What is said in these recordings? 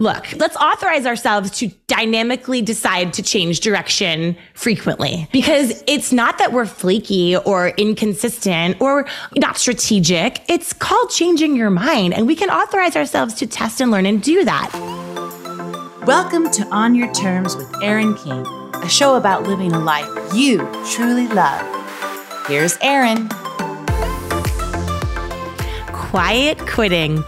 Look, let's authorize ourselves to dynamically decide to change direction frequently because it's not that we're flaky or inconsistent or not strategic. It's called changing your mind and we can authorize ourselves to test and learn and do that. Welcome to On Your Terms with Erin King, a show about living a life you truly love. Here's Erin. Quiet quitting.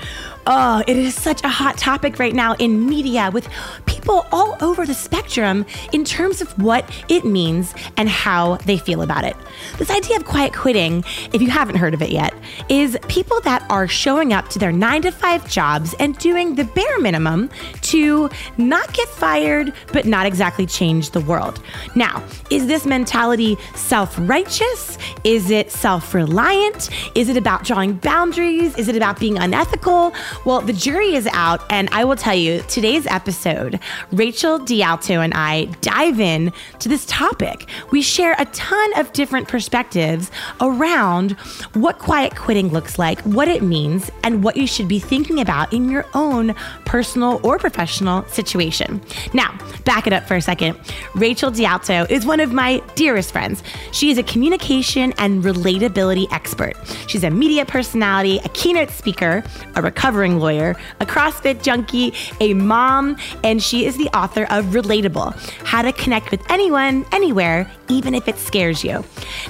Oh, it is such a hot topic right now in media with people all over the spectrum in terms of what it means and how they feel about it. This idea of quiet quitting, if you haven't heard of it yet, is people that are showing up to their nine to five jobs and doing the bare minimum to not get fired, but not exactly change the world. Now, is this mentality self righteous? Is it self reliant? Is it about drawing boundaries? Is it about being unethical? Well, the jury is out, and I will tell you today's episode, Rachel DeAlto and I dive in to this topic. We share a ton of different perspectives around what quiet quitting looks like, what it means, and what you should be thinking about in your own personal or professional situation. Now, back it up for a second. Rachel DeAlto is one of my dearest friends. She is a communication and relatability expert. She's a media personality, a keynote speaker, a lawyer, a CrossFit junkie, a mom, and she is the author of Relatable How to Connect with Anyone, Anywhere, even if it scares you.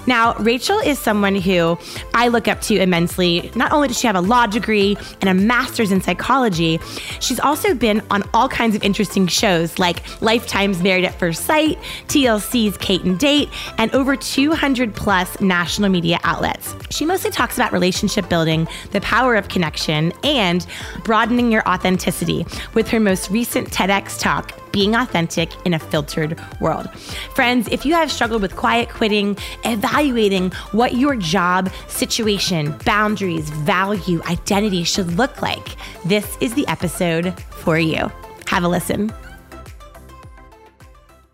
Now, Rachel is someone who I look up to immensely. Not only does she have a law degree and a master's in psychology, she's also been on all kinds of interesting shows like Lifetime's Married at First Sight, TLC's Kate and Date, and over 200 plus national media outlets. She mostly talks about relationship building, the power of connection, and broadening your authenticity with her most recent TEDx talk, being authentic in a filtered world. Friends, if you have struggled with quiet quitting, evaluating what your job, situation, boundaries, value, identity should look like, this is the episode for you. Have a listen.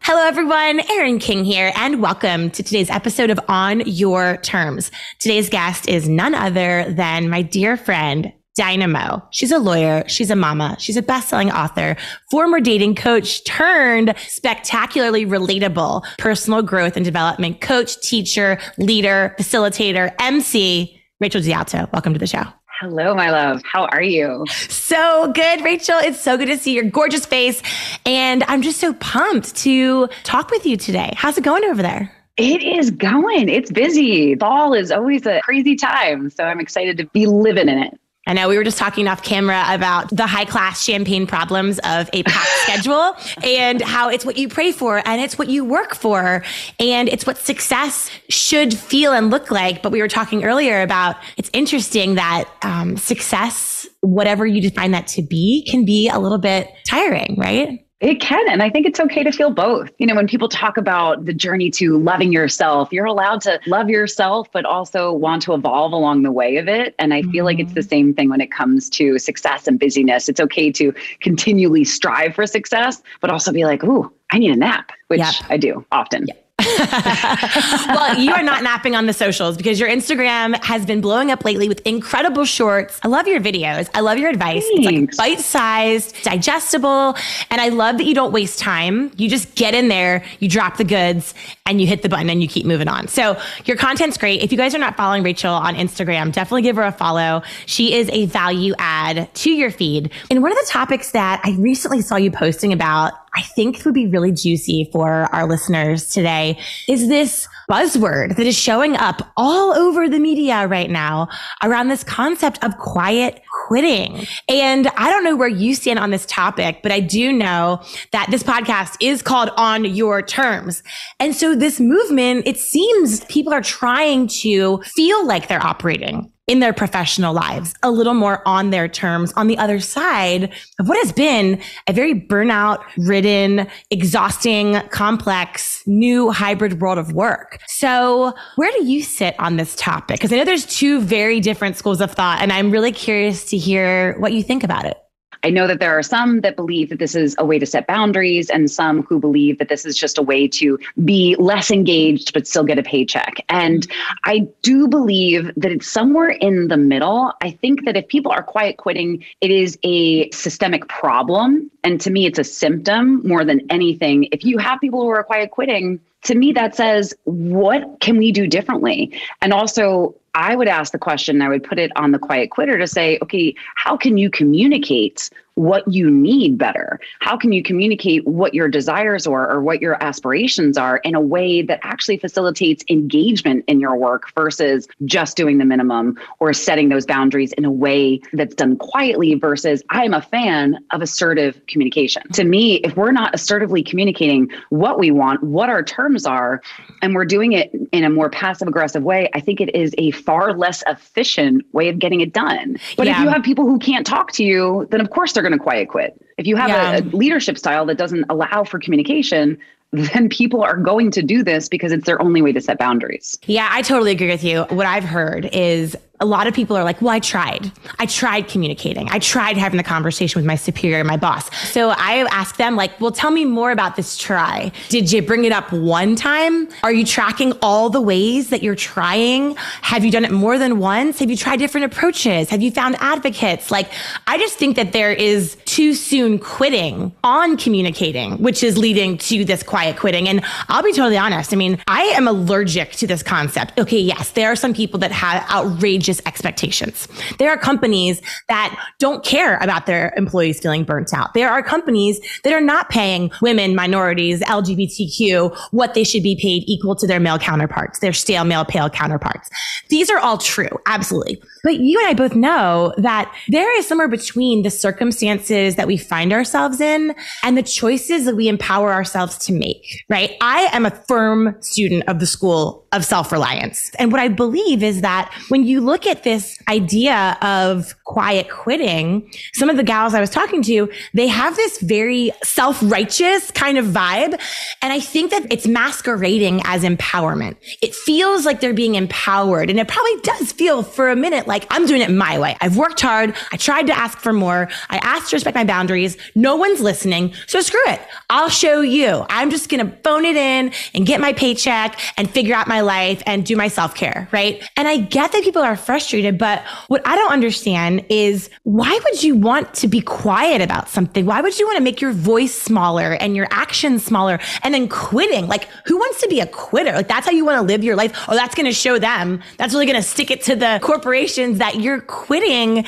Hello, everyone. Erin King here, and welcome to today's episode of On Your Terms. Today's guest is none other than my dear friend, Dynamo. She's a lawyer. She's a mama. She's a best-selling author, former dating coach turned spectacularly relatable personal growth and development coach, teacher, leader, facilitator, MC. Rachel DeAlto, welcome to the show. Hello, my love. How are you? So good, Rachel. It's so good to see your gorgeous face. And I'm just so pumped to talk with you today. How's it going over there? It is going. It's busy. Fall is always a crazy time. So I'm excited to be living in it. I know we were just talking off camera about the high class champagne problems of a packed schedule and how it's what you pray for and it's what you work for and it's what success should feel and look like. But we were talking earlier about it's interesting that um, success, whatever you define that to be, can be a little bit tiring, right? It can. And I think it's okay to feel both. You know, when people talk about the journey to loving yourself, you're allowed to love yourself, but also want to evolve along the way of it. And I feel mm-hmm. like it's the mm-hmm. same thing when it comes to success and busyness. It's okay to continually strive for success, but also be like, ooh, I need a nap, which yep. I do often. Yep. well, you are not napping on the socials because your Instagram has been blowing up lately with incredible shorts. I love your videos. I love your advice. Thanks. It's like bite sized, digestible. And I love that you don't waste time. You just get in there, you drop the goods, and you hit the button and you keep moving on. So your content's great. If you guys are not following Rachel on Instagram, definitely give her a follow. She is a value add to your feed. And one of the topics that I recently saw you posting about I think would be really juicy for our listeners today is this buzzword that is showing up all over the media right now around this concept of quiet quitting. And I don't know where you stand on this topic, but I do know that this podcast is called On Your Terms. And so this movement, it seems people are trying to feel like they're operating in their professional lives a little more on their terms on the other side of what has been a very burnout ridden, exhausting, complex, new hybrid world of work. So where do you sit on this topic? Because I know there's two very different schools of thought and I'm really curious to hear what you think about it. I know that there are some that believe that this is a way to set boundaries, and some who believe that this is just a way to be less engaged but still get a paycheck. And I do believe that it's somewhere in the middle. I think that if people are quiet quitting, it is a systemic problem. And to me, it's a symptom more than anything. If you have people who are quiet quitting, to me, that says, what can we do differently? And also, I would ask the question, I would put it on the quiet quitter to say, okay, how can you communicate what you need better? How can you communicate what your desires are or what your aspirations are in a way that actually facilitates engagement in your work versus just doing the minimum or setting those boundaries in a way that's done quietly versus I'm a fan of assertive communication. To me, if we're not assertively communicating what we want, what our terms are, and we're doing it in a more passive aggressive way, I think it is a far less efficient way of getting it done. But yeah. if you have people who can't talk to you, then of course they're going to quiet quit. If you have yeah. a, a leadership style that doesn't allow for communication, then people are going to do this because it's their only way to set boundaries. Yeah, I totally agree with you. What I've heard is a lot of people are like, well, I tried. I tried communicating. I tried having the conversation with my superior, my boss. So I ask them, like, well, tell me more about this try. Did you bring it up one time? Are you tracking all the ways that you're trying? Have you done it more than once? Have you tried different approaches? Have you found advocates? Like, I just think that there is too soon quitting on communicating, which is leading to this quiet quitting. And I'll be totally honest. I mean, I am allergic to this concept. Okay, yes, there are some people that have outrageous outrageous expectations. There are companies that don't care about their employees feeling burnt out. There are companies that are not paying women, minorities, LGBTQ what they should be paid equal to their male counterparts, their stale male pale counterparts. These are all true. Absolutely. But you and I both know that there is somewhere between the circumstances that we find ourselves in and the choices that we empower ourselves to make, right? I am a firm student of the school of self-reliance. And what I believe is that when you look at this idea of quiet quitting, some of the gals I was talking to, they have this very self-righteous kind of vibe. And I think that it's masquerading as empowerment. It feels like they're being empowered. And it probably does feel for a minute like I'm doing it my way. I've worked hard. I tried to ask for more. I asked to respect my boundaries. No one's listening. So screw it. I'll show you. I'm just going to phone it in and get my paycheck and figure out my my life and do my self care, right? And I get that people are frustrated, but what I don't understand is why would you want to be quiet about something? Why would you want to make your voice smaller and your actions smaller and then quitting? Like, who wants to be a quitter? Like, that's how you want to live your life. Oh, that's going to show them. That's really going to stick it to the corporations that you're quitting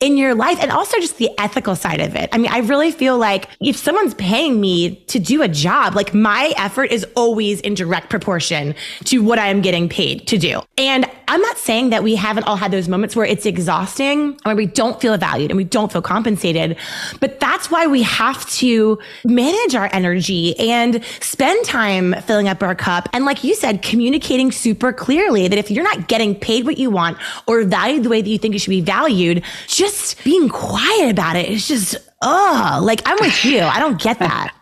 in your life. And also just the ethical side of it. I mean, I really feel like if someone's paying me to do a job, like my effort is always in direct proportion to what I am getting paid to do. And I'm not saying that we haven't all had those moments where it's exhausting, where we don't feel valued and we don't feel compensated. But that's why we have to manage our energy and spend time filling up our cup. And like you said, communicating super clearly that if you're not getting paid what you want or valued the way that you think you should be valued, just being quiet about it is just, oh, like I'm with you. I don't get that.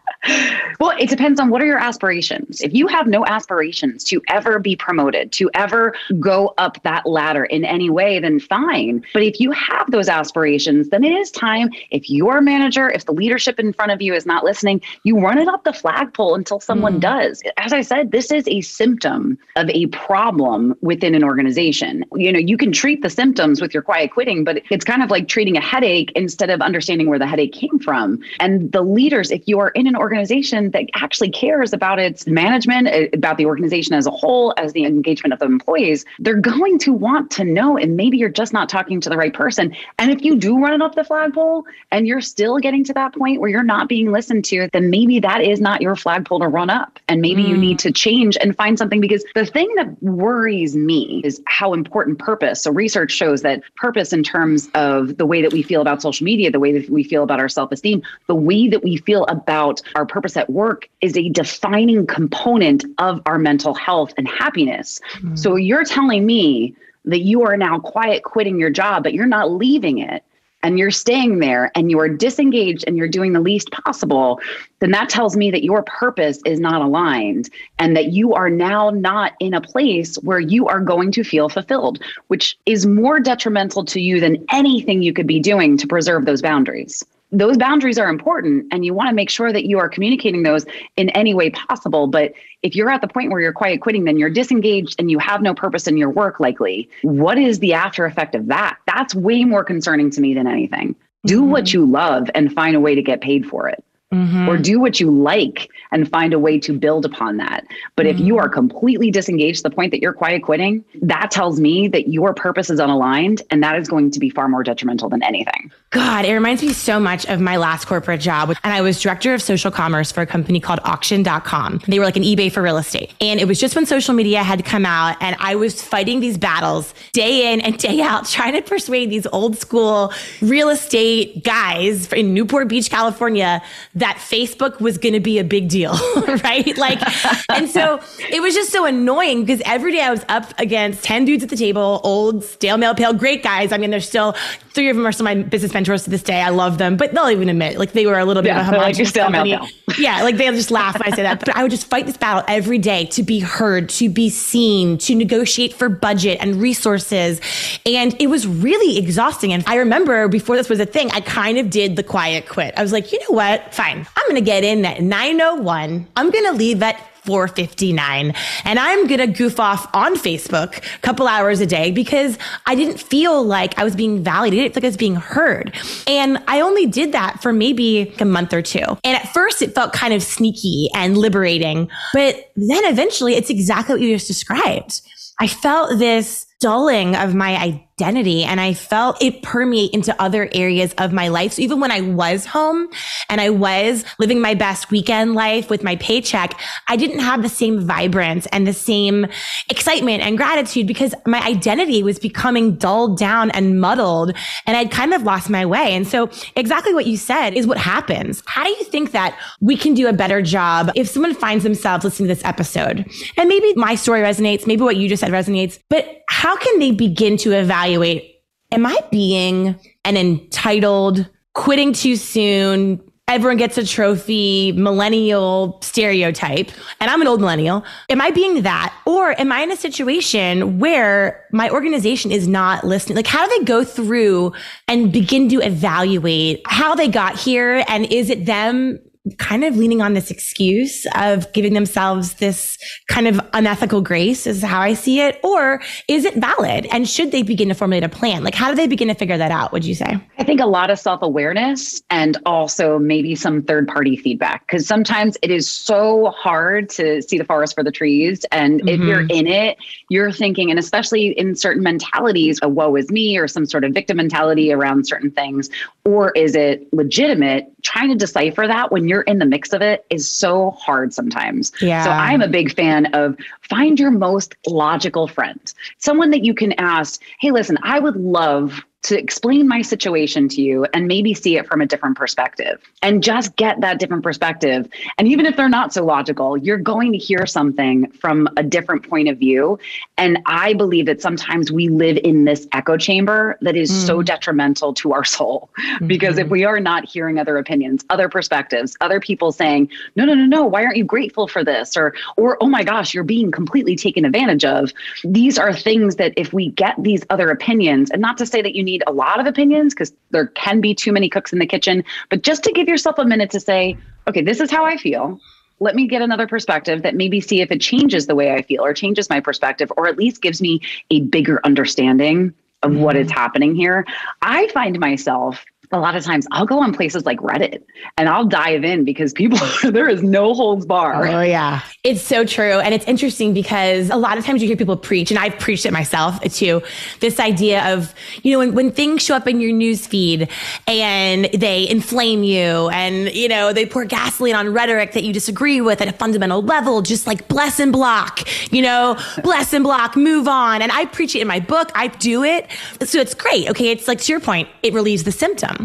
well, it depends on what are your aspirations. If you have no aspirations to ever be promoted, to ever go up that ladder in any way, then fine. But if you have those aspirations, then it is time. If your manager, if the leadership in front of you is not listening, you run it up the flagpole until someone mm. does. As I said, this is a symptom of a problem within an organization. You know, you can treat the symptoms with your quiet quitting, but it's kind of like treating a headache instead of understanding where the headache came from. And the leaders, if you are in an organization, organization that actually cares about its management, eh, about the organization as a whole, as the engagement of the employees, they're going to want to know. And maybe you're just not talking to the right person. And if you do run it up the flagpole and you're still getting to that point where you're not being listened to, then maybe that is not your flagpole to run up. And maybe mm. you need mm. to change and find something because the thing that worries me is how important purpose. So research shows that purpose in terms of the way that we feel about social media, the way that we feel about our self-esteem, the way that we feel about our purpose at work is a defining component of our mental health and happiness. Mm-hmm. So you're telling me that you are now quiet quitting your job, but you're not leaving it and you're staying there and you are disengaged and you're doing the least possible, then that tells me that your purpose is not aligned and that you are now not in a place where you are going to feel fulfilled, which is more detrimental to you than anything you could be doing to preserve those boundaries. Those boundaries are important and you want to make sure that you are communicating those in any way possible. But if you're at the point where you're quiet quitting, then you're disengaged and you have no purpose in your work, likely. What is the after effect of that? That's way more concerning to me than anything. Do mm-hmm. what you love and find a way to get paid for it. Mm-hmm. Or do what you like and find a way to build upon that. But mm-hmm. if you are mm-hmm. completely disengaged to the point that you're quiet quitting, that tells me that your purpose is unaligned and that is going to be far more detrimental than anything. God, it reminds me so much of my last corporate job. And I was director of social commerce for a company called auction.com. They were like an eBay for real estate. And it was just when social media had come out and I was fighting these battles day in and day out, trying to persuade these old school real estate guys in Newport Beach, California that Facebook was going to be a big deal, right? Like, and so it was just so annoying because every day I was up against 10 dudes at the table, old, stale, male, pale, great guys. I mean, there's still three of them are still my business mentors to this day. I love them, but they'll even admit like they were a little bit yeah, of a homogenous like company. Male, yeah, like they'll just laugh when I say that. But I would just fight this battle every day to be heard, to be seen, to negotiate for budget and resources. And it was really exhausting. And I remember before this was a thing, I kind of did the quiet quit. I was like, you know what? Fine fine. I'm going to get in at 901. I'm going to leave at 459 and I'm going to goof off on Facebook a couple hours a day because I didn't feel like I was being validated. I didn't feel like I was being heard. And I only did that for maybe a month or two. And at first it felt kind of sneaky and liberating, but then eventually it's exactly what you just described. I felt this dulling of my identity and I felt it permeate into other areas of my life. So even when I was home and I was living my best weekend life with my paycheck, I didn't have the same vibrance and the same excitement and gratitude because my identity was becoming dulled down and muddled and I'd kind of lost my way. And so exactly what you said is what happens. How do you think that we can do a better job if someone finds themselves listening to this episode and maybe my story resonates, maybe what you just said resonates, but how how can they begin to evaluate am I being an entitled, quitting too soon, everyone gets a trophy, millennial stereotype, and I'm an old millennial. Am I being that? Or am I in a situation where my organization is not listening? Like, how do they go through and begin to evaluate how they got here? And is it them kind of leaning on this excuse of giving themselves this kind of unethical grace is how I see it? Or is it valid? And should they begin to formulate a plan? Like, how do they begin to figure that out? Would you say? I think a lot of self awareness and also maybe some third party feedback. Because sometimes it is so hard to see the forest for the trees. And mm-hmm. if you're in it, you're thinking, and especially in certain mentalities, a woe is me or some sort of victim mentality around certain things, or is it legitimate? Trying to decipher that when you're in the mix of it is so hard sometimes. Yeah. So I'm a big fan of find your most logical friend, someone that you can ask, hey, listen, I would love to explain my situation to you and maybe see it from a different perspective and just get that different perspective. And even if they're not so logical, you're going to hear something from a different point of view. And I believe that sometimes we live in this echo chamber that is mm. so detrimental to our soul. Mm-hmm. Because if we are not hearing other opinions, other perspectives, other people saying, no, no, no, no, why aren't you grateful for this? Or, or, oh my gosh, you're being completely taken advantage of. These are things that if we get these other opinions, and not to say that you need need a lot of opinions because there can be too many cooks in the kitchen, but just to give yourself a minute to say, okay, this is how I feel. Let me get another perspective that maybe see if it changes the way I feel or changes my perspective or at least gives me a bigger understanding of mm-hmm. what is mm-hmm. happening here. I find myself a lot of times I'll go on places like Reddit and I'll dive in because people, there is no holds bar. Oh, yeah. It's so true. And it's interesting because a lot of times you hear people preach, and I've preached it myself too, this idea of, you know, when, when things show up in your news feed and they inflame you and, you know, they pour gasoline on rhetoric that you disagree with at a fundamental level, just like bless and block, you know, bless and block, move on. And I preach it in my book. I do it. So it's great. Okay. It's like to your point, it relieves the symptom.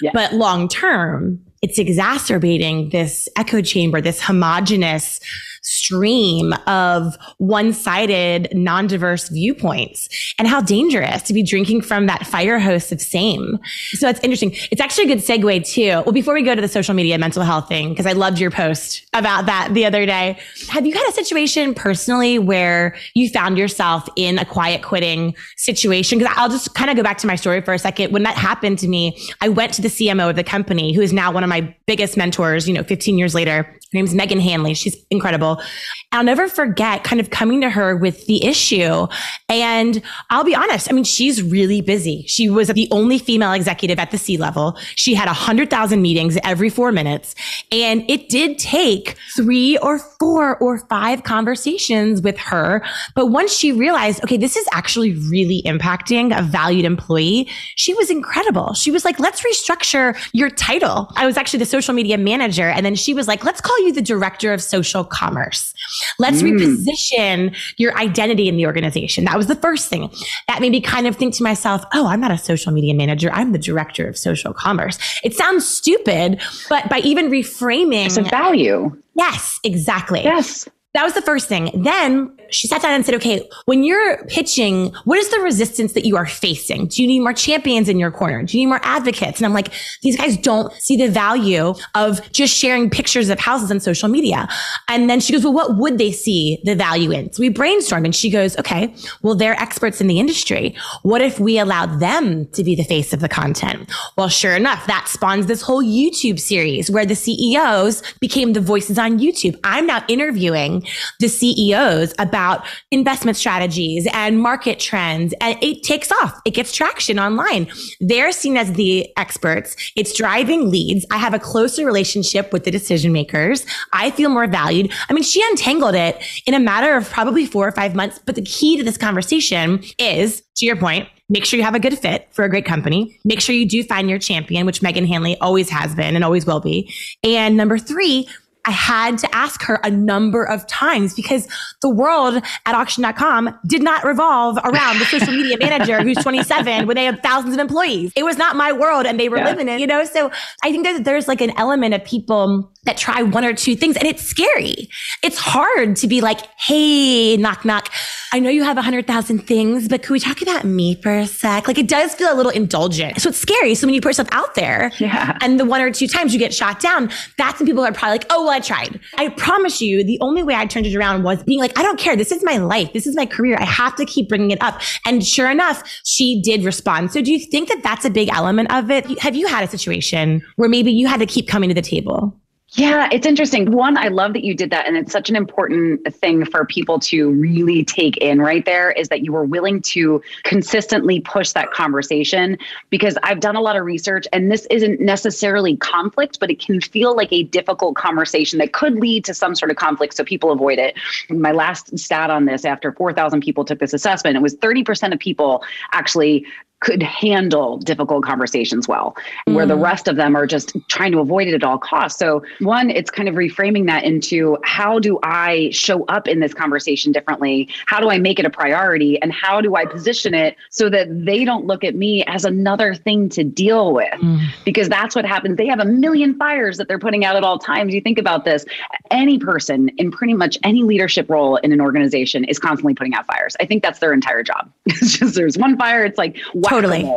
Yeah. But long term, it's exacerbating this echo chamber, this homogenous stream of one sided, non diverse viewpoints and how dangerous to be drinking from that fire hose of same. So it's interesting. It's actually a good segue too. Well, before we go to the social media mental health thing, because I loved your post about that the other day. Have you had a situation personally where you found yourself in a quiet quitting situation? Because I'll just kind of go back to my story for a second. When that happened to me, I went to the CMO of the company, who is now one of my biggest mentors, you know, 15 years later. Her name's Megan Hanley. She's incredible. I'll never forget kind of coming to her with the issue. And I'll be honest. I mean, she's really busy. She was the only female executive at the C level. She had a hundred thousand meetings every four minutes. And it did take three or four or five conversations with her. But once she realized, okay, this is actually really impacting a valued employee, she was incredible. She was like, let's restructure your title. I was actually the social media manager. And then she was like, let's call you the director of social commerce. Let's mm. reposition your identity in the organization. That was the first thing that made me kind of think to myself, oh, I'm not a social media manager. I'm the director of social commerce. It sounds stupid, but by even reframing it's a value. Yes, exactly. Yes. That was the first thing. Then she sat down and said, okay, when you're pitching, what is the resistance that you are facing? Do you need more champions in your corner? Do you need more advocates? And I'm like, these guys don't see the value of just sharing pictures of houses on social media. And then she goes, well, what would they see the value in? So we brainstormed and she goes, okay, well, they're experts in the industry. What if we allowed them to be the face of the content? Well, sure enough, that spawns this whole YouTube series where the CEOs became the voices on YouTube. I'm now interviewing the CEOs about investment strategies and market trends. And it takes off. It gets traction online. They're seen as the experts. It's driving leads. I have a closer relationship with the decision makers. I feel more valued. I mean, she untangled it in a matter of probably four or five months. But the key to this conversation is, to your point, make sure you have a good fit for a great company. Make sure you do find your champion, which Megan Hanley always has been and always will be. And number three, I had to ask her a number of times because the world at auction.com did not revolve around the social media manager who's 27 when they have thousands of employees. It was not my world and they were yeah. living it, you know? So I think that there's like an element of people that try one or two things and it's scary. It's hard to be like, Hey, knock, knock. I know you have a hundred thousand things, but could we talk about me for a sec? Like it does feel a little indulgent. So it's scary. So when you put yourself out there yeah. and the one or two times you get shot down, that's when people are probably like, Oh, well, I tried. I promise you the only way I turned it around was being like, I don't care. This is my life. This is my career. I have to keep bringing it up. And sure enough, she did respond. So do you think that that's a big element of it? Have you had a situation where maybe you had to keep coming to the table? Yeah, it's interesting. One, I love that you did that. And it's such an important thing for people to really take in right there is that you were willing to consistently push that conversation because I've done a lot of research and this isn't necessarily conflict, but it can feel like a difficult conversation that could lead to some sort of conflict. So people avoid it. My last stat on this after 4,000 people took this assessment, it was 30% of people actually could handle difficult conversations well, mm. where the mm. rest of them are just trying to avoid it at all costs. So, one, it's kind of reframing that into how do I show up in this conversation differently? How do I make it a priority? And how do I position it so that they don't look at me as another thing to deal with? Mm. Because that's what happens. They have a million fires that they're putting out at all times. You think about this any person in pretty much any leadership role in an organization is constantly putting out fires. I think that's their entire job. It's just there's one fire, it's like, totally.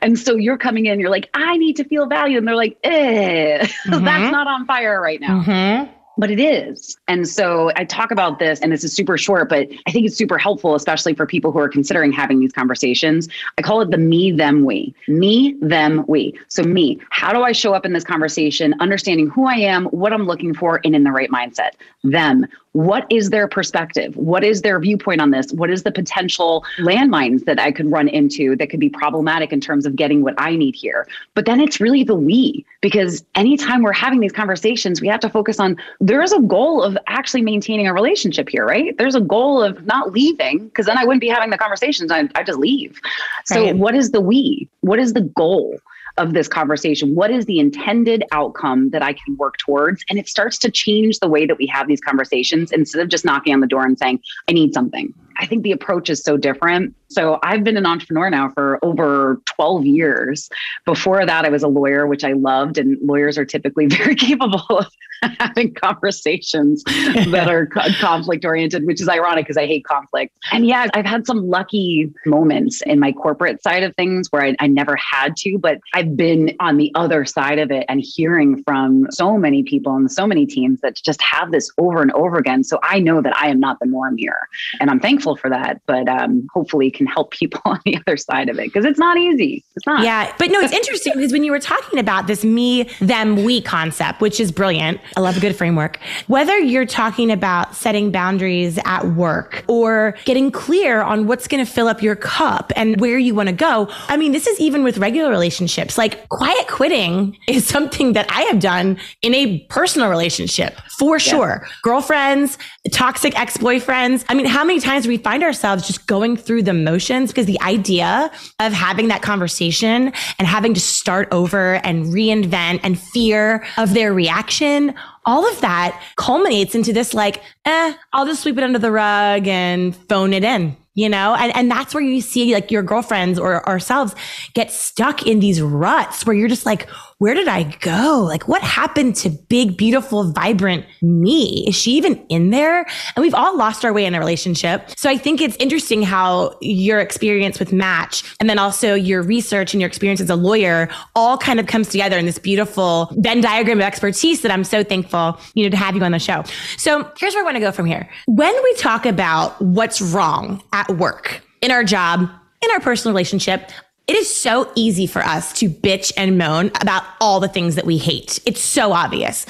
And so you're coming in, you're like, I need to feel valued. And they're like, eh, mm-hmm. that's not on fire right now. Mm-hmm but it is. And so I talk about this, and this is super short, but I think it's super helpful, especially for people who are considering having these conversations. I call it the me, them, we. Me, them, we. So, me, how do I show up in this conversation, understanding who I am, what I'm looking for, and in the right mindset? Them, what is their perspective? What is their viewpoint on this? What is the potential landmines that I could run into that could be problematic in terms of getting what I need here? But then it's really the we, because anytime we're having these conversations, we have to focus on there is a goal of actually maintaining a relationship here, right? There's a goal of not leaving, because then I wouldn't be having the conversations. I, I just leave. So, right. what is the we? What is the goal? of this conversation? What is the intended outcome that I can work towards? And it starts to change the way that we have these conversations instead of just knocking on the door and saying, I need something. I think the approach is so different So I've been an entrepreneur now for over 12 years. Before that, I was a lawyer, which I loved, and lawyers are typically very capable of having conversations that are conflict oriented, which is ironic because I hate conflict. And yeah, I've had some lucky moments in my corporate side of things where I, I never had to, but I've been on the other side of it and hearing from so many people and so many teams that just have this over and over again. So I know that I am not the norm here. And I'm thankful for that, but um, hopefully can help people on the other side of it because it's not easy. It's not. Yeah. But no, it's interesting because when you were talking about this me, them, we concept, which is brilliant, I love a good framework. Whether you're talking about setting boundaries at work or getting clear on what's going to fill up your cup and where you want to go. I mean, this is even with regular relationships. Like quiet quitting is something that I have done in a personal relationship for sure. Girlfriends, toxic ex boyfriends. I mean, how many times do we find ourselves just going through the motions because the idea of having that conversation and having to start over and reinvent and fear of their reaction all of that culminates into this like, eh, I'll just sweep it under the rug and phone it in you know and, and that's where you see like your girlfriends or ourselves get stuck in these ruts where you're just like where did I go? Like, what happened to big, beautiful, vibrant me? Is she even in there? And we've all lost our way in a relationship. So I think it's interesting how your experience with Match and then also your research and your experience as a lawyer all kind of comes together in this beautiful Venn diagram of expertise that I'm so thankful, you know, to have you on the show. So here's where I want to go from here. When we talk about what's wrong at work, in our job, in our personal relationship, it is so easy for us to bitch and moan about all the things that we hate. It's so obvious.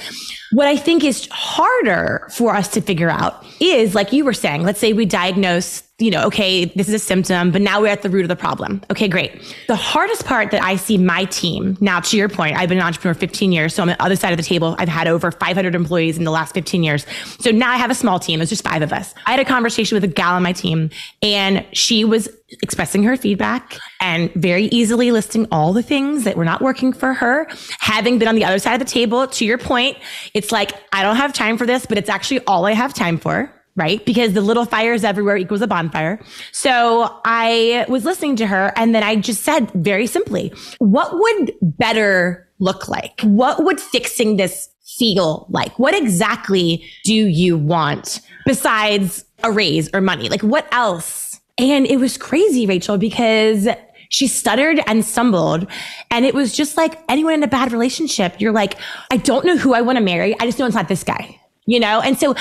What I think is harder for us to figure out is, like you were saying, let's say we diagnose you know, okay, this is a symptom, but now we're at the root of the problem. Okay, great. The hardest part that I see my team, now to your point, I've been an entrepreneur 15 years. So I'm on the other side of the table. I've had over 500 employees in the last 15 years. So now I have a small team. It's just five of us. I had a conversation with a gal on my team and she was expressing her feedback and very easily listing all the things that were not working for her. Having been on the other side of the table, to your point, it's like, I don't have time for this, but it's actually all I have time for right? Because the little fires everywhere equals a bonfire. So I was listening to her and then I just said very simply, what would better look like? What would fixing this feel like? What exactly do you want besides a raise or money? Like what else? And it was crazy, Rachel, because she stuttered and stumbled. And it was just like anyone in a bad relationship. You're like, I don't know who I want to marry. I just know it's not this guy you know? And so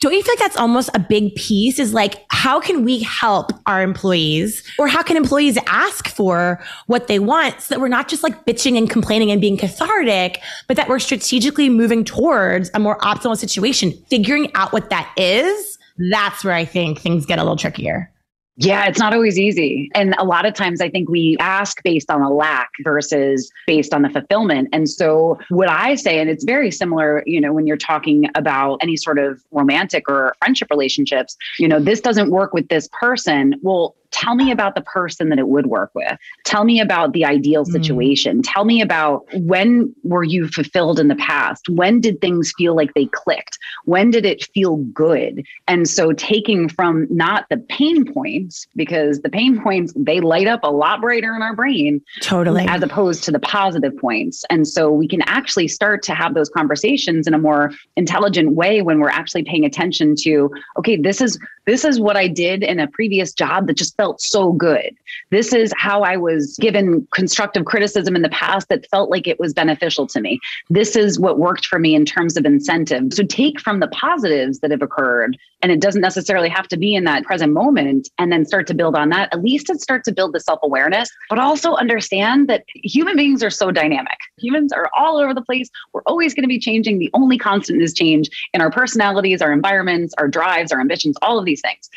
don't you feel like that's almost a big piece is like, how can we help our employees or how can employees ask for what they want so that we're not just like bitching and complaining and being cathartic, but that we're strategically moving towards a more optimal situation, figuring out what that is. That's where I think things get a little trickier. Yeah, it's not always easy. And a lot of times I think we ask based on a lack versus based on the fulfillment. And so what I say, and it's very similar, you know, when you're talking about any sort of romantic or friendship relationships, you know, this doesn't work with this person. Well, tell me about the person that it would work with. Tell me about the ideal hmm. situation. Mm. Tell me about when were you fulfilled in the past? When did things feel like they clicked? When did it feel good? And so taking from not the pain points, because the pain points, they light up a lot brighter in our brain. Totally. As opposed to the positive points. And so we can actually start to have those conversations in a more intelligent way when we're actually paying attention to, okay, this is this is what I did in a previous job that just felt so good. This is how I was given constructive criticism in the past that felt like it was beneficial to me. This is what worked for me in terms of incentive. So take from the positives that have occurred, and it doesn't necessarily have to be in that present moment, and then start to build on that. At least it starts to build the self awareness, but also understand that human beings are so dynamic. Humans are all over the place. We're always going to be changing. The only constant is change in our personalities, our environments, our drives, our ambitions, all of these things.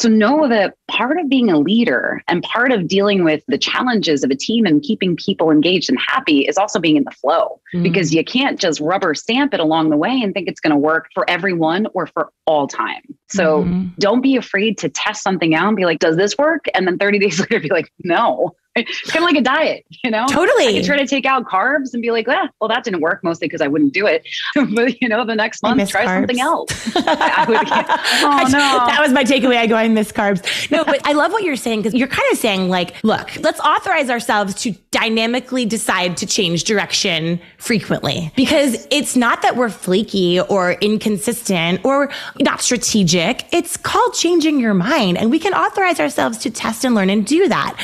So know that part of being a leader and part of dealing with the challenges of a team and keeping people engaged and happy is also being in the flow mm-hmm. because you can't just rubber stamp it along the way and think it's going to work for everyone or for all time. So mm-hmm. don't be afraid to test something out and be like, does this work? And then 30 days later be like, no, it's kind of like a diet, you know? Totally. I try to take out carbs and be like, ah, well, that didn't work mostly because I wouldn't do it. but, you know, the next month, try carbs. something else. I, would, oh, no. That was my takeaway. I go, I miss carbs. No, but I love what you're saying because you're kind of saying, like, look, let's authorize ourselves to dynamically decide to change direction frequently because it's not that we're flaky or inconsistent or not strategic. It's called changing your mind. And we can authorize ourselves to test and learn and do that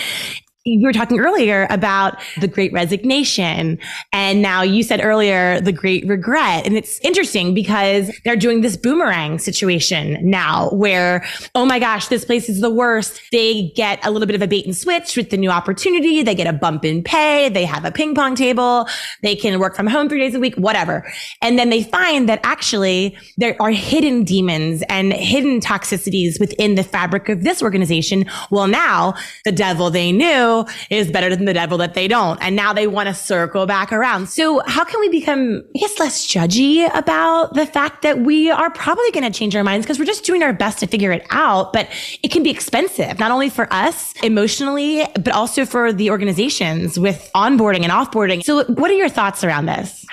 you were talking earlier about the great resignation. And now you said earlier the great regret. And it's interesting because they're doing this boomerang situation now where, oh my gosh, this place is the worst. They get a little bit of a bait and switch with the new opportunity. They get a bump in pay. They have a ping pong table. They can work from home three days a week, whatever. And then they find that actually there are hidden demons and hidden toxicities within the fabric of this organization. Well, now the devil they knew is better than the devil that they don't. And now they want to circle back around. So how can we become, I guess, less judgy about the fact that we are probably going to change our minds because we're just doing our best to figure it out, but it can be expensive, not only for us emotionally, but also for the organizations with onboarding and offboarding. So what are your thoughts around this?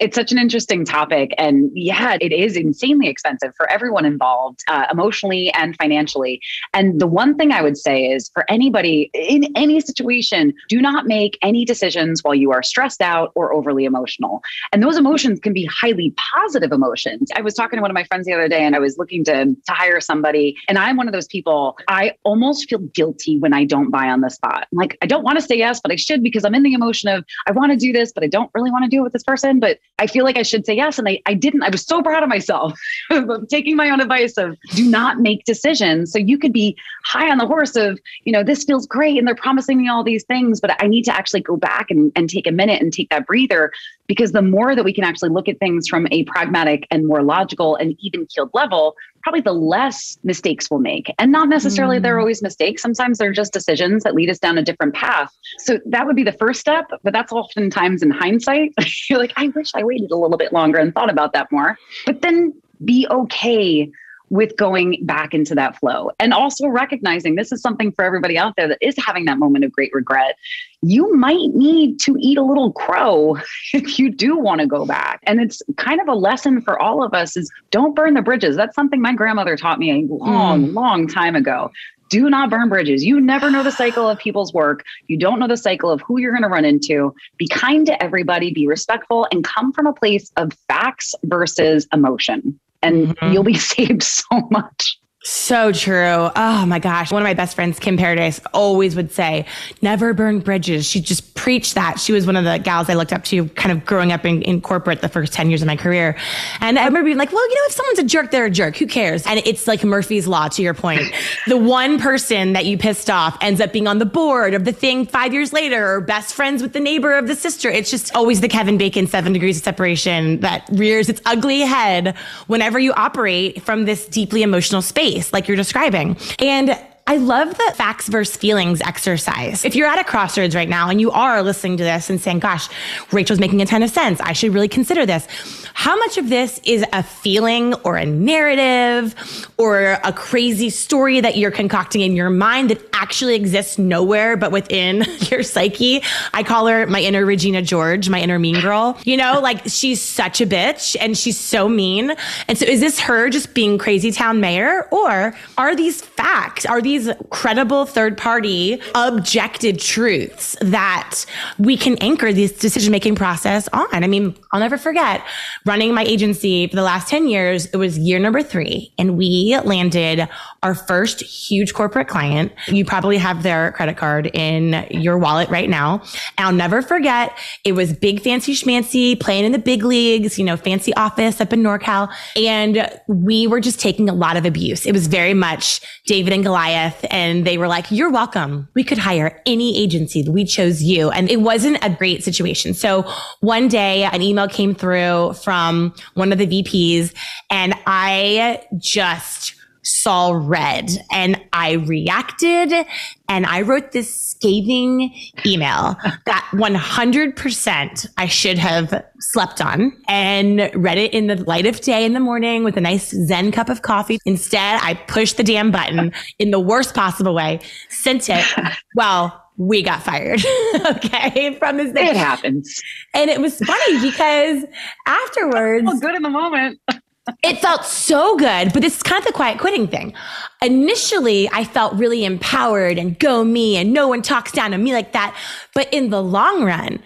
it's such an interesting topic. And yeah, it is insanely expensive for everyone involved, uh, emotionally and financially. And the one thing I would say is for anybody in any situation, do not make any decisions while you are stressed out or overly emotional. And those emotions can be highly positive emotions. I was talking to one of my friends the other day and I was looking to, to hire somebody. And I'm one of those people, I almost feel guilty when I don't buy on the spot. Like, I don't want to say yes, but I should because I'm in the emotion of, I want to do this, but I don't really want to do it with this person. But I feel like I should say yes. And I, I didn't. I was so proud of myself taking my own advice of do not make decisions. So you could be high on the horse of, you know, this feels great and they're promising me all these things, but I need to actually go back and, and take a minute and take that breather because the more that we can actually look at things from a pragmatic and more logical and even keeled level, probably the less mistakes we'll make. And not necessarily mm. they're always mistakes. Sometimes they're just decisions that lead us down a different path. So that would be the first step, but that's oftentimes in hindsight. You're like, I wish I waited a little bit longer and thought about that more. But then be okay with going back into that flow and also recognizing this is something for everybody out there that is having that moment of great regret. You might need to eat a little crow if you do want to go back. And it's kind of a lesson for all of us is don't burn the bridges. That's something my grandmother taught me a long, mm. long time ago do not burn bridges. You never know the cycle of people's work. You don't know the cycle of who you're going to run into. Be kind to everybody, be respectful, and come from a place of facts versus emotion and mm-hmm. you'll be saved so much. So true. Oh my gosh. One of my best friends, Kim Paradise, always would say, never burn bridges. She just preached that. She was one of the gals I looked up to kind of growing up in, in corporate the first 10 years of my career. And I remember being like, well, you know, if someone's a jerk, they're a jerk. Who cares? And it's like Murphy's Law, to your point. the one person that you pissed off ends up being on the board of the thing five years later or best friends with the neighbor of the sister. It's just always the Kevin Bacon seven degrees of separation that rears its ugly head whenever you operate from this deeply emotional space like you're describing. And I love the facts versus feelings exercise. If you're at a crossroads right now and you are listening to this and saying, gosh, Rachel's making a ton of sense. I should really consider this. How much of this is a feeling or a narrative or a crazy story that you're concocting in your mind that actually exists nowhere but within your psyche? I call her my inner Regina George, my inner mean girl. You know, like she's such a bitch and she's so mean. And so is this her just being crazy town mayor or are these facts? Are these credible third party objective truths that we can anchor this decision making process on? I mean, I'll never forget running my agency for the last 10 years, it was year number three, and we landed our first huge corporate client. You probably have their credit card in your wallet right now. And I'll never forget, it was big, fancy schmancy, playing in the big leagues, you know, fancy office up in NorCal. And we were just taking a lot of abuse. It was very much David and Goliath. And they were like, you're welcome. We could hire any agency. We chose you. And it wasn't a great situation. So one day an email came through from from one of the VPs and I just saw red and I reacted and I wrote this scathing email that 100% I should have slept on and read it in the light of day in the morning with a nice Zen cup of coffee. Instead, I pushed the damn button in the worst possible way, sent it. Well, we got fired. okay. From this thing. It happens. And it was funny because afterwards. Well, good in the moment. it felt so good, but this is kind of the quiet quitting thing. Initially, I felt really empowered and go me and no one talks down to me like that. But in the long run,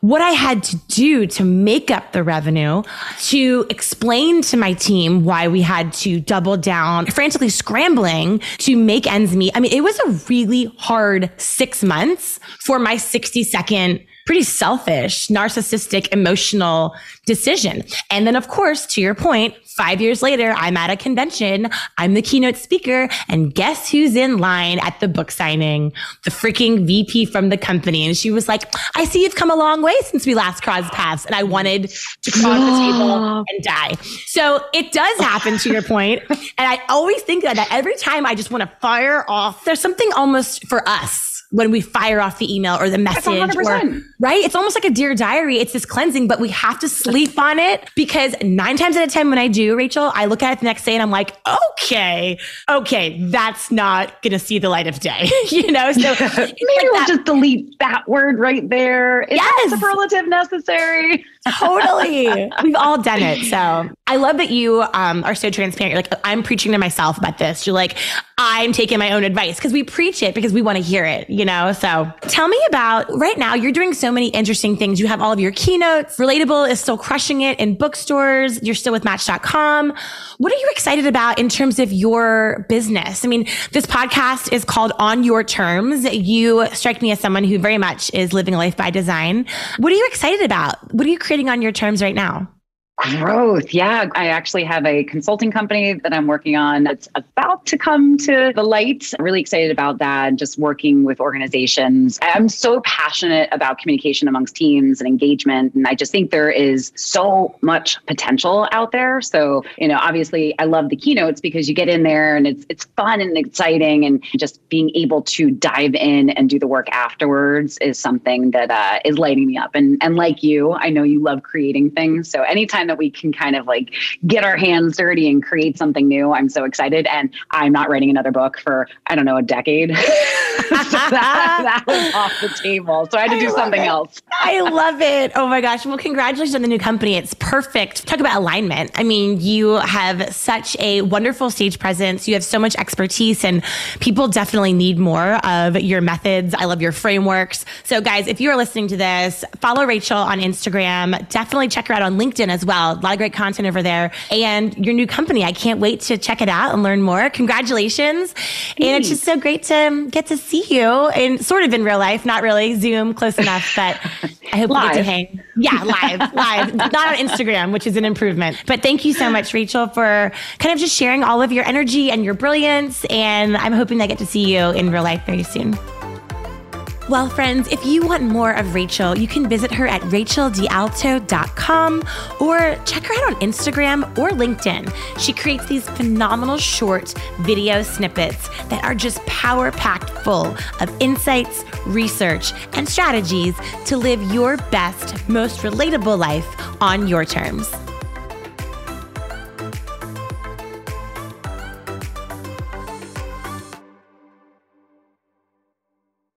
what I had to do to make up the revenue, to explain to my team why we had to double down, frantically scrambling to make ends meet. I mean, it was a really hard six months for my 60 second pretty selfish, narcissistic, emotional decision. And then, of course, to your point, five years later, I'm at a convention. I'm the keynote speaker. And guess who's in line at the book signing? The freaking VP from the company. And she was like, I see you've come a long way since we last crossed paths. And I wanted to cross the table and die. So it does happen to your point. And I always think that, that every time I just want to fire off, there's something almost for us when we fire off the email or the message or, right? It's almost like a dear diary. It's this cleansing but we have to sleep on it because nine times out of ten when i do rachel i look at it the next day and i'm like okay okay that's not gonna see the light of day you know? So maybe like we'll that. just delete that word right there. Is yes. superlative necessary. Totally. We've all done it. So i love that you um, are so transparent. You're like i'm preaching to myself about this. You're like i'm taking my own advice. Because we preach it because we want to hear it you know? So tell me about right now, you're doing so many interesting things. You have all of your keynotes. Relatable is still crushing it in bookstores. You're still with match.com. What are you excited about in terms of your business? I mean, this podcast is called On Your Terms. You strike me as someone who very much is living life by design. What are you excited about? What are you creating on your terms right now? Growth. Yeah. I actually have a consulting company that I'm working on that's about to come to the light. I'm really excited about that. Just working with organizations. I'm so passionate about communication amongst teams and engagement. And I just think there is so much potential out there. So, you know, obviously I love the keynotes because you get in there and it's it's fun and exciting and just being able to dive in and do the work afterwards is something that uh, is lighting me up. And and like you, I know you love creating things. So anytime that we can kind of like get our hands dirty and create something new. I'm so excited. And I'm not writing another book for, I don't know, a decade. so that, that, was off the table. So I had to do something it. else. I love it. Oh my gosh. Well, congratulations on the new company. It's perfect. Talk about alignment. I mean, you have such a wonderful stage presence. You have so much expertise and people definitely need more of your methods. I love your frameworks. So guys, if you are listening to this, follow Rachel on Instagram. Definitely check her out on LinkedIn as well well. A lot of great content over there. And your new company, I can't wait to check it out and learn more. Congratulations. Thanks. And it's just so great to get to see you and sort of in real life, not really Zoom close enough, but I hope live. we get to hang. Yeah, live, live, not on Instagram, which is an improvement. But thank you so much, Rachel, for kind of just sharing all of your energy and your brilliance. And I'm hoping I get to see you in real life very soon. Well, friends, if you want more of Rachel, you can visit her at racheldealto.com or check her out on Instagram or LinkedIn. She creates these phenomenal short video snippets that are just power packed full of insights, research, and strategies to live your best, most relatable life on your terms.